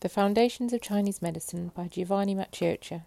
The Foundations of Chinese Medicine by Giovanni Maciocia.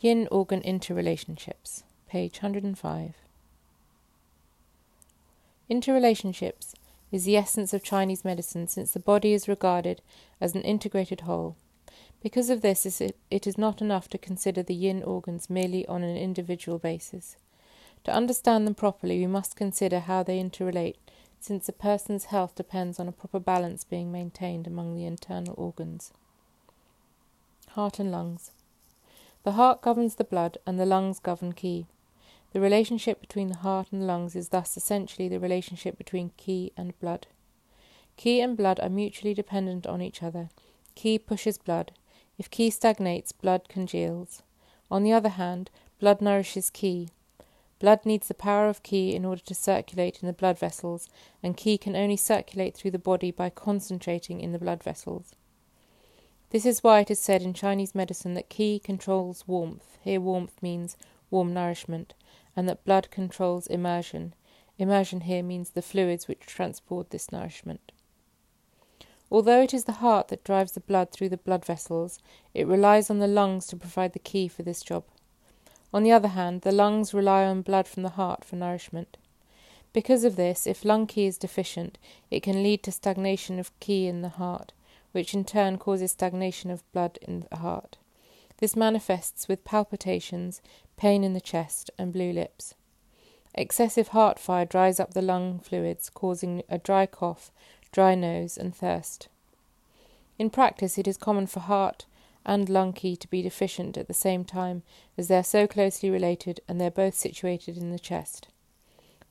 Yin Organ Interrelationships, page 105. Interrelationships is the essence of Chinese medicine since the body is regarded as an integrated whole. Because of this, it is not enough to consider the yin organs merely on an individual basis. To understand them properly, we must consider how they interrelate since a person's health depends on a proper balance being maintained among the internal organs. Heart and lungs. The heart governs the blood, and the lungs govern qi. The relationship between the heart and the lungs is thus essentially the relationship between qi and blood. Qi and blood are mutually dependent on each other. Qi pushes blood. If qi stagnates, blood congeals. On the other hand, blood nourishes qi. Blood needs the power of qi in order to circulate in the blood vessels, and qi can only circulate through the body by concentrating in the blood vessels. This is why it is said in Chinese medicine that qi controls warmth, here warmth means warm nourishment, and that blood controls immersion. Immersion here means the fluids which transport this nourishment. Although it is the heart that drives the blood through the blood vessels, it relies on the lungs to provide the qi for this job. On the other hand, the lungs rely on blood from the heart for nourishment. Because of this, if lung qi is deficient, it can lead to stagnation of qi in the heart, which in turn causes stagnation of blood in the heart. This manifests with palpitations, pain in the chest, and blue lips. Excessive heart fire dries up the lung fluids, causing a dry cough, dry nose, and thirst. In practice, it is common for heart and lung qi to be deficient at the same time, as they are so closely related and they are both situated in the chest.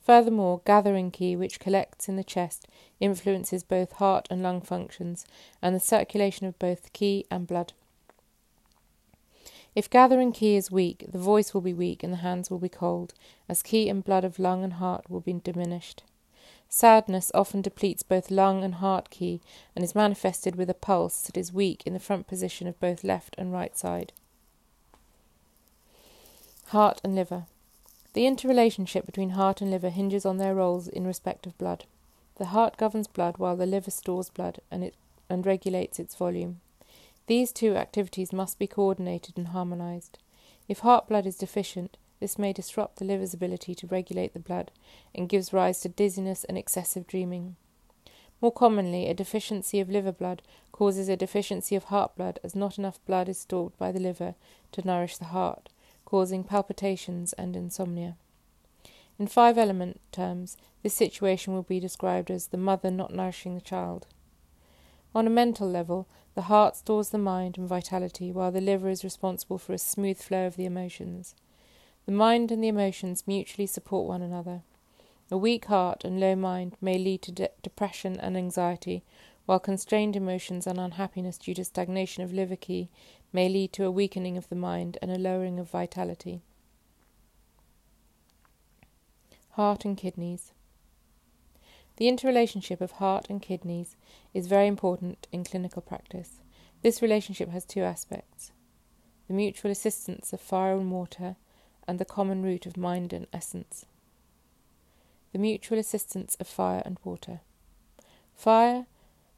Furthermore, gathering qi, which collects in the chest, influences both heart and lung functions and the circulation of both qi and blood. If gathering qi is weak, the voice will be weak and the hands will be cold, as qi and blood of lung and heart will be diminished. Sadness often depletes both lung and heart qi and is manifested with a pulse that is weak in the front position of both left and right side. Heart and liver. The interrelationship between heart and liver hinges on their roles in respect of blood. The heart governs blood while the liver stores blood and, it, and regulates its volume. These two activities must be coordinated and harmonized. If heart blood is deficient, this may disrupt the liver's ability to regulate the blood and gives rise to dizziness and excessive dreaming. More commonly, a deficiency of liver blood causes a deficiency of heart blood as not enough blood is stored by the liver to nourish the heart, causing palpitations and insomnia. In five element terms, this situation will be described as the mother not nourishing the child. On a mental level, the heart stores the mind and vitality, while the liver is responsible for a smooth flow of the emotions. The mind and the emotions mutually support one another. A weak heart and low mind may lead to de- depression and anxiety, while constrained emotions and unhappiness due to stagnation of liver qi may lead to a weakening of the mind and a lowering of vitality. Heart and kidneys. The interrelationship of heart and kidneys is very important in clinical practice. This relationship has two aspects the mutual assistance of fire and water and the common root of mind and essence. The mutual assistance of fire and water. Fire,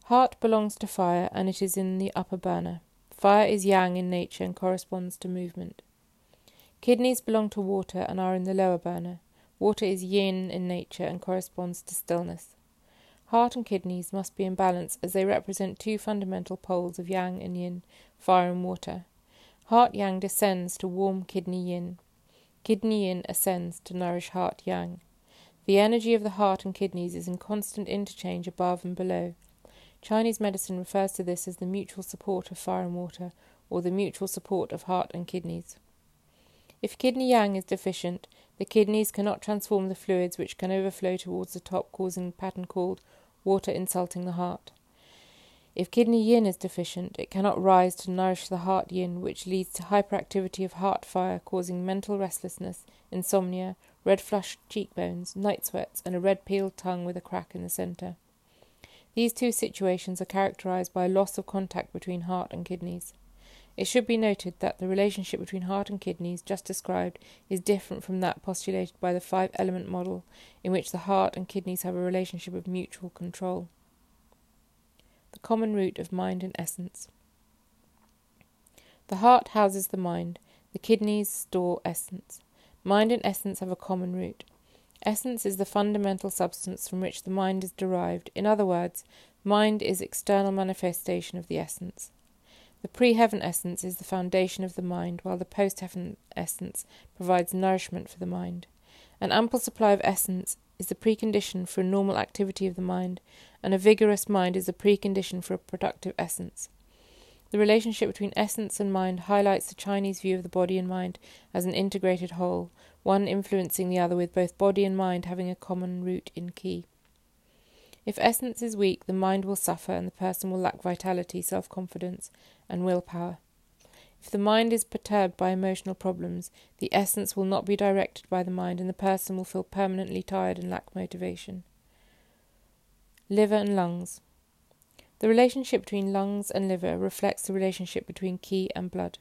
heart belongs to fire and it is in the upper burner. Fire is yang in nature and corresponds to movement. Kidneys belong to water and are in the lower burner. Water is yin in nature and corresponds to stillness. Heart and kidneys must be in balance as they represent two fundamental poles of yang and yin, fire and water. Heart yang descends to warm kidney yin. Kidney yin ascends to nourish heart yang. The energy of the heart and kidneys is in constant interchange above and below. Chinese medicine refers to this as the mutual support of fire and water, or the mutual support of heart and kidneys. If kidney yang is deficient, the kidneys cannot transform the fluids which can overflow towards the top, causing a pattern called water insulting the heart. If kidney yin is deficient, it cannot rise to nourish the heart yin, which leads to hyperactivity of heart fire, causing mental restlessness, insomnia, red flushed cheekbones, night sweats, and a red peeled tongue with a crack in the centre. These two situations are characterized by a loss of contact between heart and kidneys. It should be noted that the relationship between heart and kidneys, just described, is different from that postulated by the five element model, in which the heart and kidneys have a relationship of mutual control the common root of mind and essence. The heart houses the mind, the kidneys store essence. Mind and essence have a common root. Essence is the fundamental substance from which the mind is derived. In other words, mind is external manifestation of the essence. The pre heaven essence is the foundation of the mind, while the post heaven essence provides nourishment for the mind. An ample supply of essence is the precondition for a normal activity of the mind, and a vigorous mind is a precondition for a productive essence. The relationship between essence and mind highlights the Chinese view of the body and mind as an integrated whole, one influencing the other with both body and mind having a common root in qi. If essence is weak, the mind will suffer and the person will lack vitality, self confidence, and willpower. If the mind is perturbed by emotional problems, the essence will not be directed by the mind and the person will feel permanently tired and lack motivation. Liver and lungs. The relationship between lungs and liver reflects the relationship between qi and blood.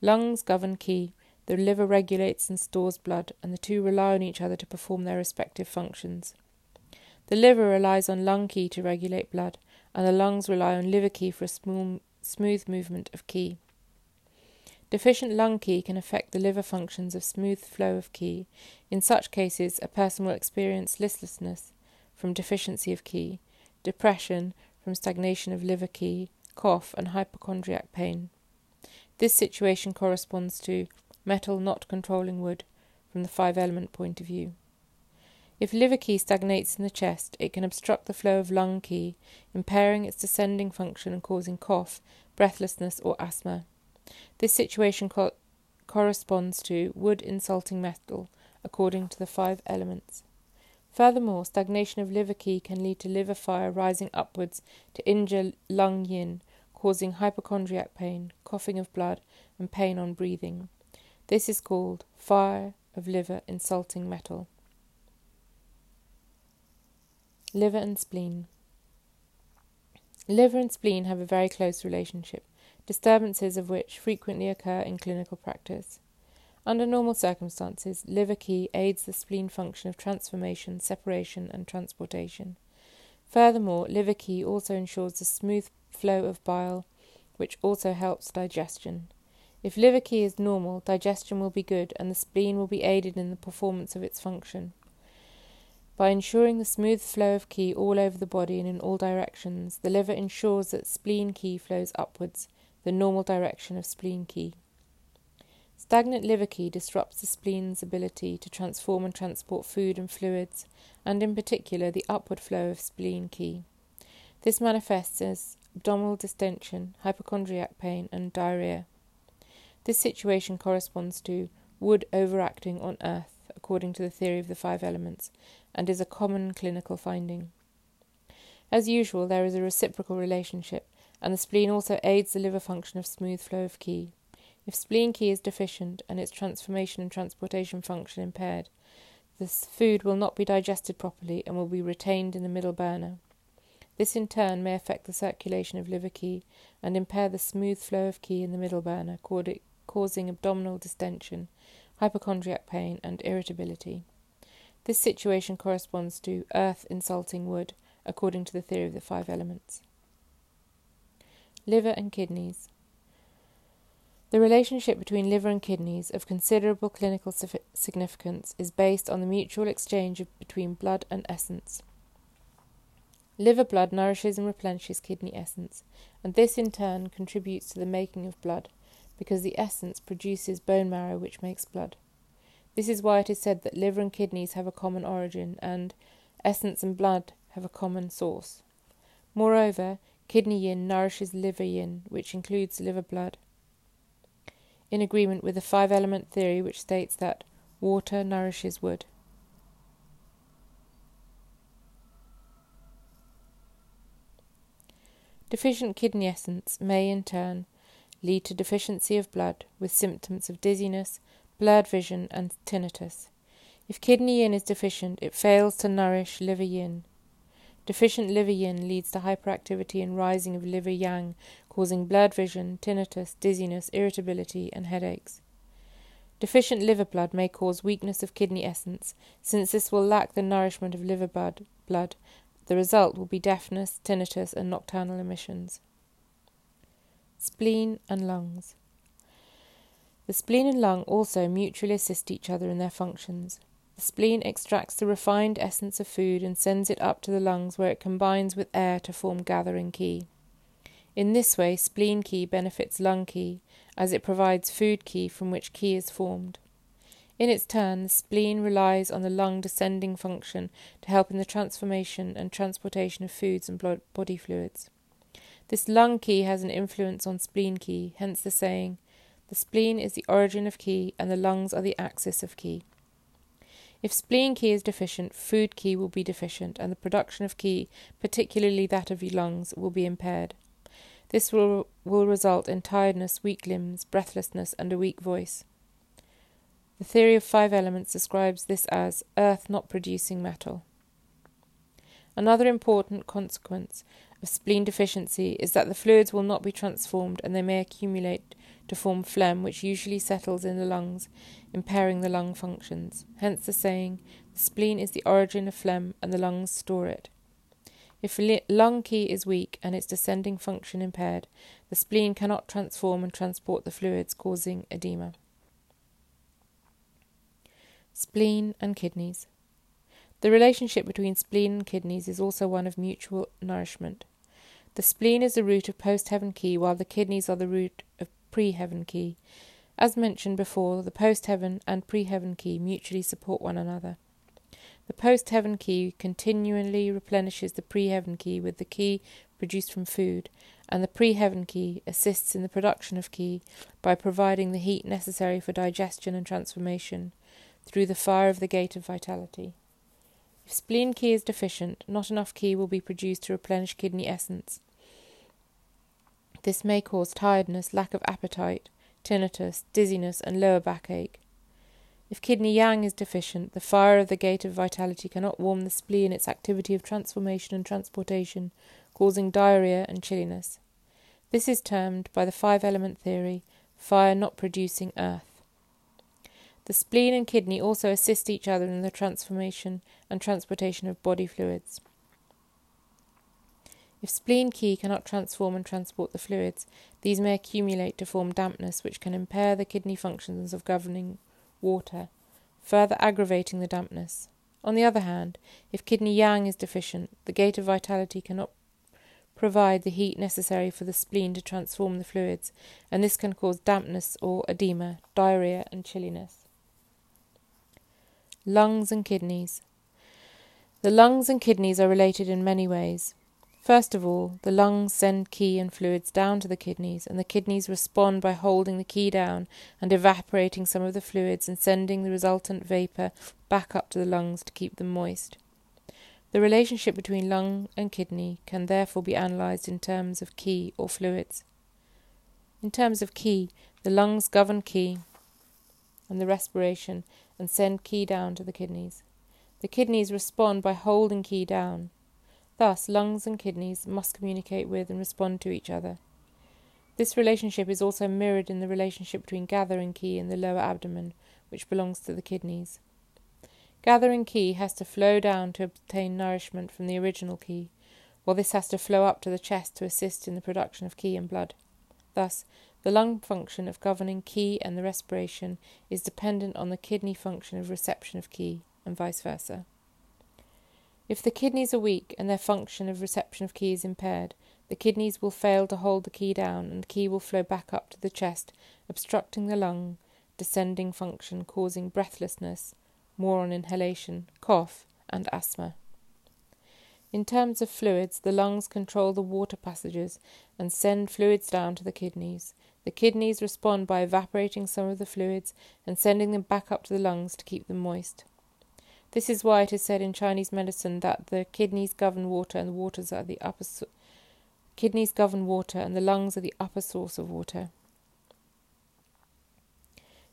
Lungs govern qi, the liver regulates and stores blood, and the two rely on each other to perform their respective functions. The liver relies on lung qi to regulate blood, and the lungs rely on liver qi for a smooth movement of qi. Deficient lung qi can affect the liver functions of smooth flow of qi. In such cases, a person will experience listlessness from deficiency of qi, depression from stagnation of liver qi, cough, and hypochondriac pain. This situation corresponds to metal not controlling wood from the five element point of view. If liver qi stagnates in the chest, it can obstruct the flow of lung qi, impairing its descending function and causing cough, breathlessness, or asthma. This situation co- corresponds to wood insulting metal, according to the five elements. Furthermore, stagnation of liver qi can lead to liver fire rising upwards to injure lung yin, causing hypochondriac pain, coughing of blood, and pain on breathing. This is called fire of liver insulting metal. Liver and spleen. Liver and spleen have a very close relationship, disturbances of which frequently occur in clinical practice. Under normal circumstances, liver qi aids the spleen function of transformation, separation, and transportation. Furthermore, liver qi also ensures the smooth flow of bile, which also helps digestion. If liver qi is normal, digestion will be good and the spleen will be aided in the performance of its function. By ensuring the smooth flow of qi all over the body and in all directions, the liver ensures that spleen qi flows upwards, the normal direction of spleen qi. Stagnant liver qi disrupts the spleen's ability to transform and transport food and fluids, and in particular the upward flow of spleen qi. This manifests as abdominal distension, hypochondriac pain, and diarrhea. This situation corresponds to wood overacting on earth, according to the theory of the five elements, and is a common clinical finding. As usual, there is a reciprocal relationship, and the spleen also aids the liver function of smooth flow of qi. If spleen qi is deficient and its transformation and transportation function impaired, the food will not be digested properly and will be retained in the middle burner. This in turn may affect the circulation of liver qi and impair the smooth flow of qi in the middle burner, causing abdominal distension, hypochondriac pain, and irritability. This situation corresponds to earth insulting wood, according to the theory of the five elements. Liver and kidneys. The relationship between liver and kidneys, of considerable clinical significance, is based on the mutual exchange between blood and essence. Liver blood nourishes and replenishes kidney essence, and this in turn contributes to the making of blood, because the essence produces bone marrow which makes blood. This is why it is said that liver and kidneys have a common origin, and essence and blood have a common source. Moreover, kidney yin nourishes liver yin, which includes liver blood in agreement with the five element theory, which states that water nourishes wood. Deficient kidney essence may, in turn, lead to deficiency of blood with symptoms of dizziness, blurred vision, and tinnitus. If kidney yin is deficient, it fails to nourish liver yin. Deficient liver yin leads to hyperactivity and rising of liver yang, causing blurred vision, tinnitus, dizziness, irritability, and headaches. Deficient liver blood may cause weakness of kidney essence, since this will lack the nourishment of liver blood. The result will be deafness, tinnitus, and nocturnal emissions. Spleen and lungs. The spleen and lung also mutually assist each other in their functions. The spleen extracts the refined essence of food and sends it up to the lungs where it combines with air to form gathering qi. In this way, spleen qi benefits lung qi as it provides food qi from which qi is formed. In its turn, the spleen relies on the lung descending function to help in the transformation and transportation of foods and body fluids. This lung qi has an influence on spleen qi, hence the saying, the spleen is the origin of qi, and the lungs are the axis of qi. If spleen qi is deficient, food qi will be deficient, and the production of qi, particularly that of your lungs, will be impaired. This will, will result in tiredness, weak limbs, breathlessness, and a weak voice. The theory of five elements describes this as earth not producing metal. Another important consequence of spleen deficiency is that the fluids will not be transformed and they may accumulate to form phlegm, which usually settles in the lungs, impairing the lung functions. Hence the saying, the spleen is the origin of phlegm and the lungs store it. If lung qi is weak and its descending function impaired, the spleen cannot transform and transport the fluids, causing edema. Spleen and kidneys. The relationship between spleen and kidneys is also one of mutual nourishment. The spleen is the root of post heaven qi, while the kidneys are the root of pre heaven qi. As mentioned before, the post heaven and pre heaven qi mutually support one another. The post heaven qi continually replenishes the pre heaven qi with the qi produced from food, and the pre heaven qi assists in the production of qi by providing the heat necessary for digestion and transformation through the fire of the gate of vitality. If spleen qi is deficient, not enough qi will be produced to replenish kidney essence. This may cause tiredness, lack of appetite, tinnitus, dizziness, and lower backache. If kidney yang is deficient, the fire of the gate of vitality cannot warm the spleen in its activity of transformation and transportation, causing diarrhea and chilliness. This is termed, by the five element theory, fire not producing earth. The spleen and kidney also assist each other in the transformation and transportation of body fluids. If spleen qi cannot transform and transport the fluids, these may accumulate to form dampness, which can impair the kidney functions of governing water, further aggravating the dampness. On the other hand, if kidney yang is deficient, the gate of vitality cannot provide the heat necessary for the spleen to transform the fluids, and this can cause dampness or edema, diarrhea, and chilliness. Lungs and kidneys. The lungs and kidneys are related in many ways. First of all, the lungs send qi and fluids down to the kidneys, and the kidneys respond by holding the qi down and evaporating some of the fluids and sending the resultant vapour back up to the lungs to keep them moist. The relationship between lung and kidney can therefore be analysed in terms of qi or fluids. In terms of qi, the lungs govern qi and the respiration and send qi down to the kidneys. The kidneys respond by holding qi down. Thus, lungs and kidneys must communicate with and respond to each other. This relationship is also mirrored in the relationship between gathering qi and the lower abdomen, which belongs to the kidneys. Gathering qi has to flow down to obtain nourishment from the original qi, while this has to flow up to the chest to assist in the production of qi and blood. Thus, the lung function of governing qi and the respiration is dependent on the kidney function of reception of qi, and vice versa. If the kidneys are weak and their function of reception of qi is impaired, the kidneys will fail to hold the qi down and the qi will flow back up to the chest, obstructing the lung descending function, causing breathlessness, more on inhalation, cough, and asthma. In terms of fluids, the lungs control the water passages and send fluids down to the kidneys. The kidneys respond by evaporating some of the fluids and sending them back up to the lungs to keep them moist. This is why it is said in Chinese medicine that the kidneys govern water and the waters are the upper so- kidneys govern water and the lungs are the upper source of water.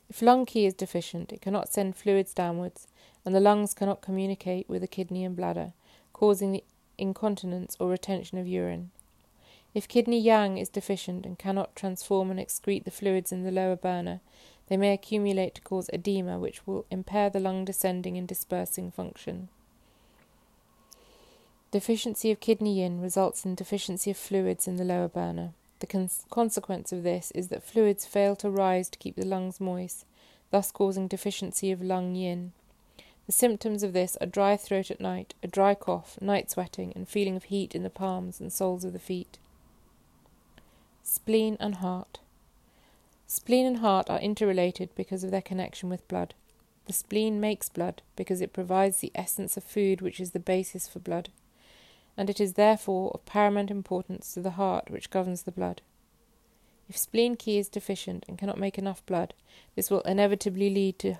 If lung qi is deficient, it cannot send fluids downwards, and the lungs cannot communicate with the kidney and bladder, causing the incontinence or retention of urine. If kidney yang is deficient and cannot transform and excrete the fluids in the lower burner, they may accumulate to cause edema, which will impair the lung descending and dispersing function. Deficiency of kidney yin results in deficiency of fluids in the lower burner. The cons- consequence of this is that fluids fail to rise to keep the lungs moist, thus causing deficiency of lung yin. The symptoms of this are dry throat at night, a dry cough, night sweating, and feeling of heat in the palms and soles of the feet. Spleen and heart. Spleen and heart are interrelated because of their connection with blood. The spleen makes blood because it provides the essence of food which is the basis for blood, and it is therefore of paramount importance to the heart which governs the blood. If spleen qi is deficient and cannot make enough blood, this will inevitably lead to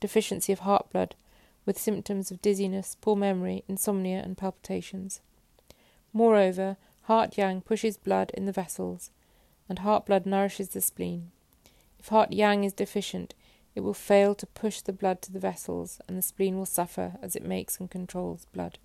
deficiency of heart blood, with symptoms of dizziness, poor memory, insomnia, and palpitations. Moreover, heart yang pushes blood in the vessels, and heart blood nourishes the spleen. If heart yang is deficient, it will fail to push the blood to the vessels, and the spleen will suffer as it makes and controls blood.